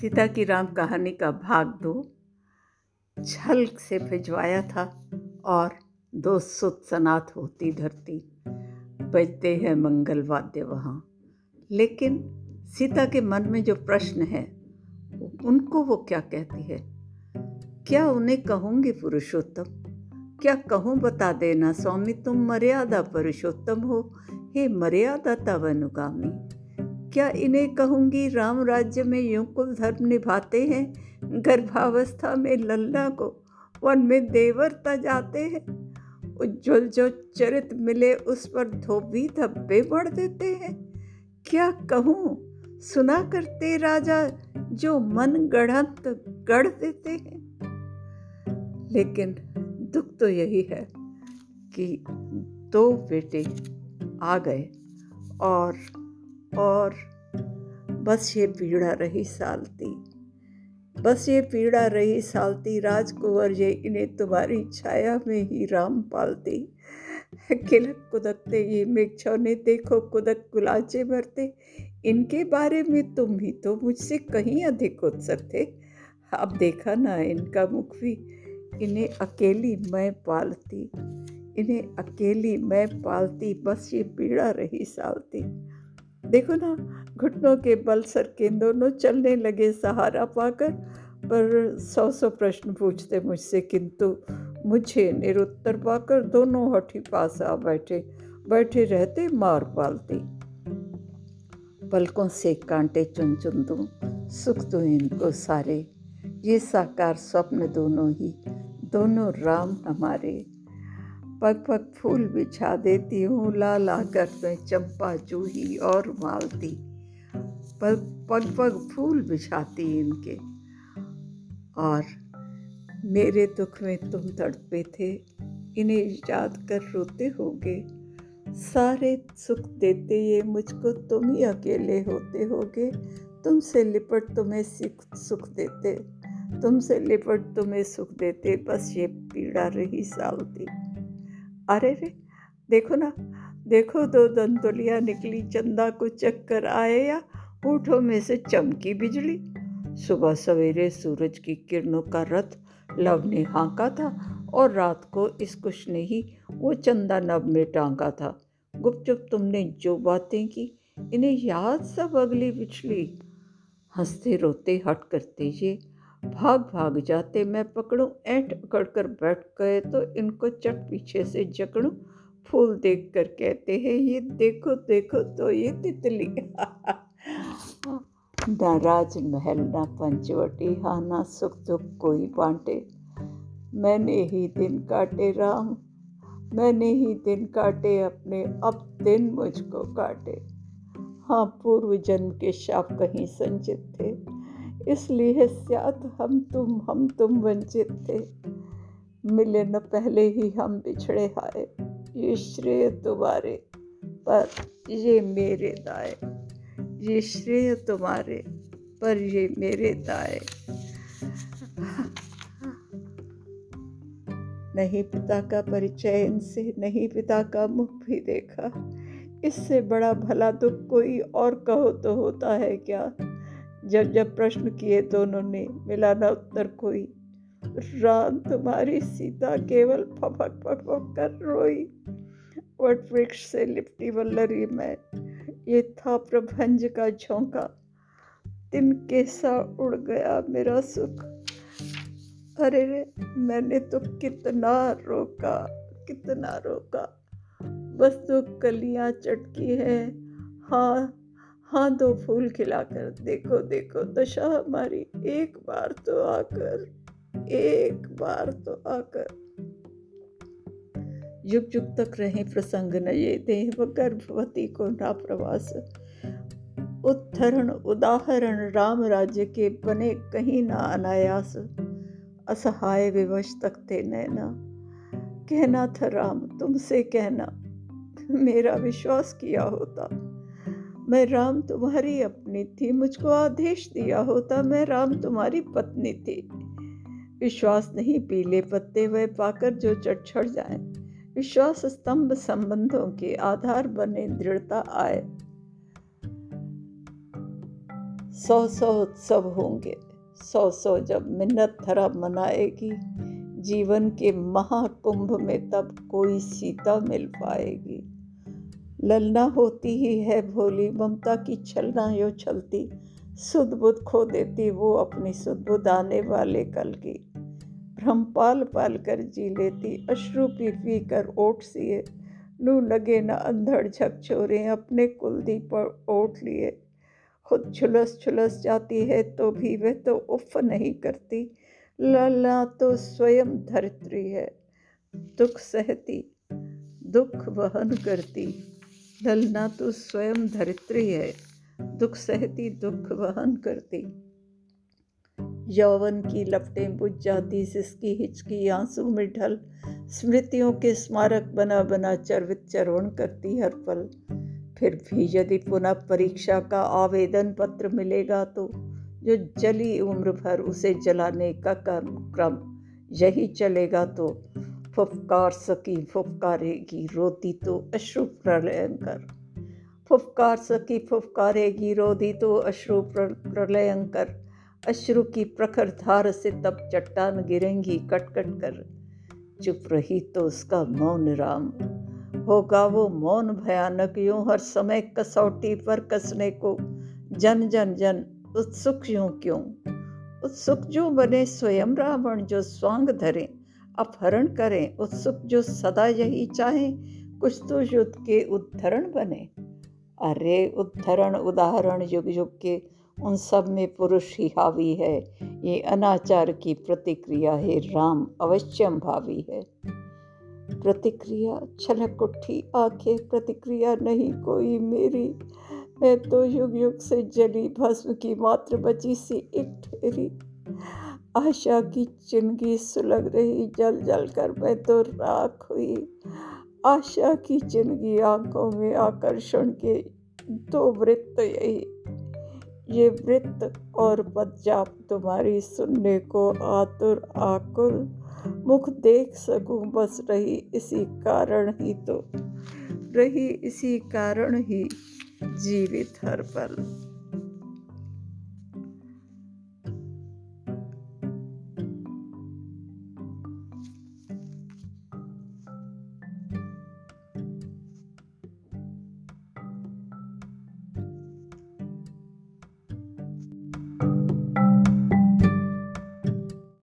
सीता की राम कहानी का भाग दो। छल से भिजवाया था और दो सुत सनात होती धरती। बजते हैं मंगल वाद्य वहाँ। लेकिन सीता के मन में जो प्रश्न है, उनको वो क्या कहती है? क्या उन्हें कहूँगी पुरुषोत्तम? क्या कहूँ बता देना, स्वामी, तुम मर्यादा पुरुषोत्तम हो। हे मर्यादा तव अनुगामी। क्या इन्हें कहूँगी राम राज्य में यूँ कुल धर्म निभाते हैं? गर्भावस्था में लल्ला को वन में देवरता जाते हैं। उज्जवल जो चरित मिले उस पर धोबी धब्बे बढ़ देते हैं। क्या कहूँ? सुना करते राजा जो मन गढ़ंत गढ़ देते हैं। लेकिन दुख तो यही है कि दो बेटे आ गए और और बस ये पीड़ा रही सालती। बस ये पीड़ा रही सालती, राजकुंवर ये इन्हें तुम्हारी छाया में ही राम पालती। किलक कुदकते ये मेघछौने देखो कुदक कुलाचे भरते इनके बारे में तुम भी तो मुझसे कहीं अधिक उत्सुक थे। अब देखा ना इनका मुख भी, इन्हें अकेली मैं पालती। इन्हें अकेली मैं पालती, बस ये पीड़ा रही सालती। देखो ना, घुटनों के बल सर के दोनों चलने लगे सहारा पाकर, पर सौ सौ प्रश्न पूछते मुझसे, किंतु मुझे निरुत्तर पाकर दोनों हठी पास आ बैठे बैठे रहते मार पालती पलकों से कांटे चुन चुन दूँ, सुख दो इनको सारे। ये साकार स्वप्न दोनों ही, दोनों राम हमारे। पग पग फूल बिछा देती हूँ ला ला कर मैं चंपा जूही और मालती। पग पग पग फूल बिछाती इनके। और मेरे दुख में तुम तड़पे थे, इन्हें याद कर रोते होगे। सारे सुख देते ये मुझको, तुम ही अकेले होते होगे। तुमसे लिपट तुम्हें सुख देते। तुमसे लिपट तुम्हें सुख देते, बस ये पीड़ा रही सालती अरे रे, देखो ना, देखो दो दंतुलियाँ निकली, चंदा को चक्कर आए या होठों में से चमकी बिजली। सुबह सवेरे सूरज की किरणों का रथ लव ने हाँका था और रात को इस कुश ने ही वो चंदा नब में टांगा था। गुपचुप तुमने जो बातें की, इन्हें याद सब अगली पिछली हँसते रोते हट करते ये भाग भाग जाते मैं पकड़ूं, ऐंठ पकड़ कर बैठ गए तो इनको चट पीछे से जकड़ूं। फूल देख कर कहते हैं, ये देखो देखो तो ये तितली। ना राज महल ना पंचवटी हाँ ना सुख दुख कोई बांटे। मैंने ही दिन काटे राम, मैंने ही दिन काटे अपने, अब दिन मुझको काटे। हाँ पूर्व जन्म के शाप कहीं संचित थे इसलिए स्यात हम तुम हम तुम वंचित थे। मिले न पहले ही हम बिछड़े हाय। ये श्रेय तुम्हारे पर, ये मेरे दाए। ये श्रेय तुम्हारे पर, ये मेरे दाए। नहीं पिता का परिचय इनसे, नहीं पिता का मुख भी देखा। इससे बड़ा भला दुख कोई और कहो तो होता है क्या? जब जब प्रश्न किए दोनों ने मिला न उत्तर कोई। राम तुम्हारी सीता केवल फपक फपक कर रोई। वट वृक्ष से लिपटी वल्लरी में ये था प्रभंज का झोंका। दिन कैसा उड़ गया मेरा सुख। अरे रे, मैंने तो कितना रोका कितना रोका। बस तो कलियाँ चटकी है। हाँ हाँ दो फूल खिलाकर, देखो देखो, दशा हमारी, एक बार तो आकर, एक बार तो आकर। युग युग तक रहे प्रसंग न ये व गर्भवती को ना प्रवास उद्धरण, उदाहरण, राम राज्य के बने कहीं ना अनायास। असहाय विवश तकते नैना। कहना था राम, तुमसे कहना, मेरा विश्वास किया होता। मैं राम तुम्हारी अपनी थी, मुझको आदेश दिया होता, मैं राम तुम्हारी पत्नी थी। विश्वास नहीं, पीले पत्ते वह पाकर जो चढ़ जाए। विश्वास स्तंभ संबंधों के आधार बने दृढ़ता आए। सौ सौ उत्सव होंगे, सौ सौ जब मिन्नत धरा मनाएगी। जीवन के महाकुंभ में तब कोई सीता मिल पाएगी। ललना होती ही है भोली, ममता की छलना यो छलती सुध बुध खो देती वो अपनी सुध बुध आने वाले कल की। भ्रम पाल पाल कर जी लेती, अश्रु पी पी कर ओट सिए। लू लगे न अंधड़ झकझोरे अपने कुलदीप पर ओट लिए। खुद झुलस झुलस जाती है तो भी वह तो उफ नहीं करती। लला तो स्वयं धरित्री है, दुख सहती, दुख वहन करती। ललना तो स्वयं धरित्री है, दुख सहती, दुख वहन करती। यौवन की लपटें बुझ जाती, सिसकी हिचकी आँसू में ढल, स्मृतियों के स्मारक बना बना चरवित चरवण करती हर पल। फिर भी यदि पुनः परीक्षा का आवेदन पत्र मिलेगा तो जो जली उम्र भर उसे जलाने का कर्म क्रम, यही चलेगा तो। फुफकार सकी, फुफकारेगी रोती तो अश्रु प्रलयंकर फुफकार सकी, फुफकारेगी रोदी तो अश्रु प्रलयंकर अश्रु की प्रखर धार से तब चट्टान गिरेंगी कट कट कर। चुप रही तो उसका मौन राम। होगा वो मौन भयानक, यूँ हर समय कसौटी पर कसने को। जन जन जन, उत्सुक यूँ क्यों? उत्सुक जो बने स्वयं रावण, जो स्वांग धरे। अपहरण करें, उत्सुक जो सदा यही चाहे, कुछ तो युद्ध के उद्धरण बने। अरे, उद्धरण, उदाहरण युग युग के उन सब में पुरुष ही हावी है। ये अनाचार की प्रतिक्रिया है, राम अवश्यम भावी है। प्रतिक्रिया, छलक उठी आँखें, प्रतिक्रिया नहीं कोई मेरी। मैं तो युग युग से जली भस्म की मात्र बची सी एक ठेरी। आशा की चिनगी सुलग रही जल जल कर मैं तो राख हुई। आशा की चिनगी आँखों में आकर्षण के दो वृत्त यही। ये वृत्त और पदजाप तुम्हारी सुनने को आतुर आकुल। मुख देख सकूँ, बस रही इसी कारण ही तो। रही इसी कारण ही जीवित हर पल।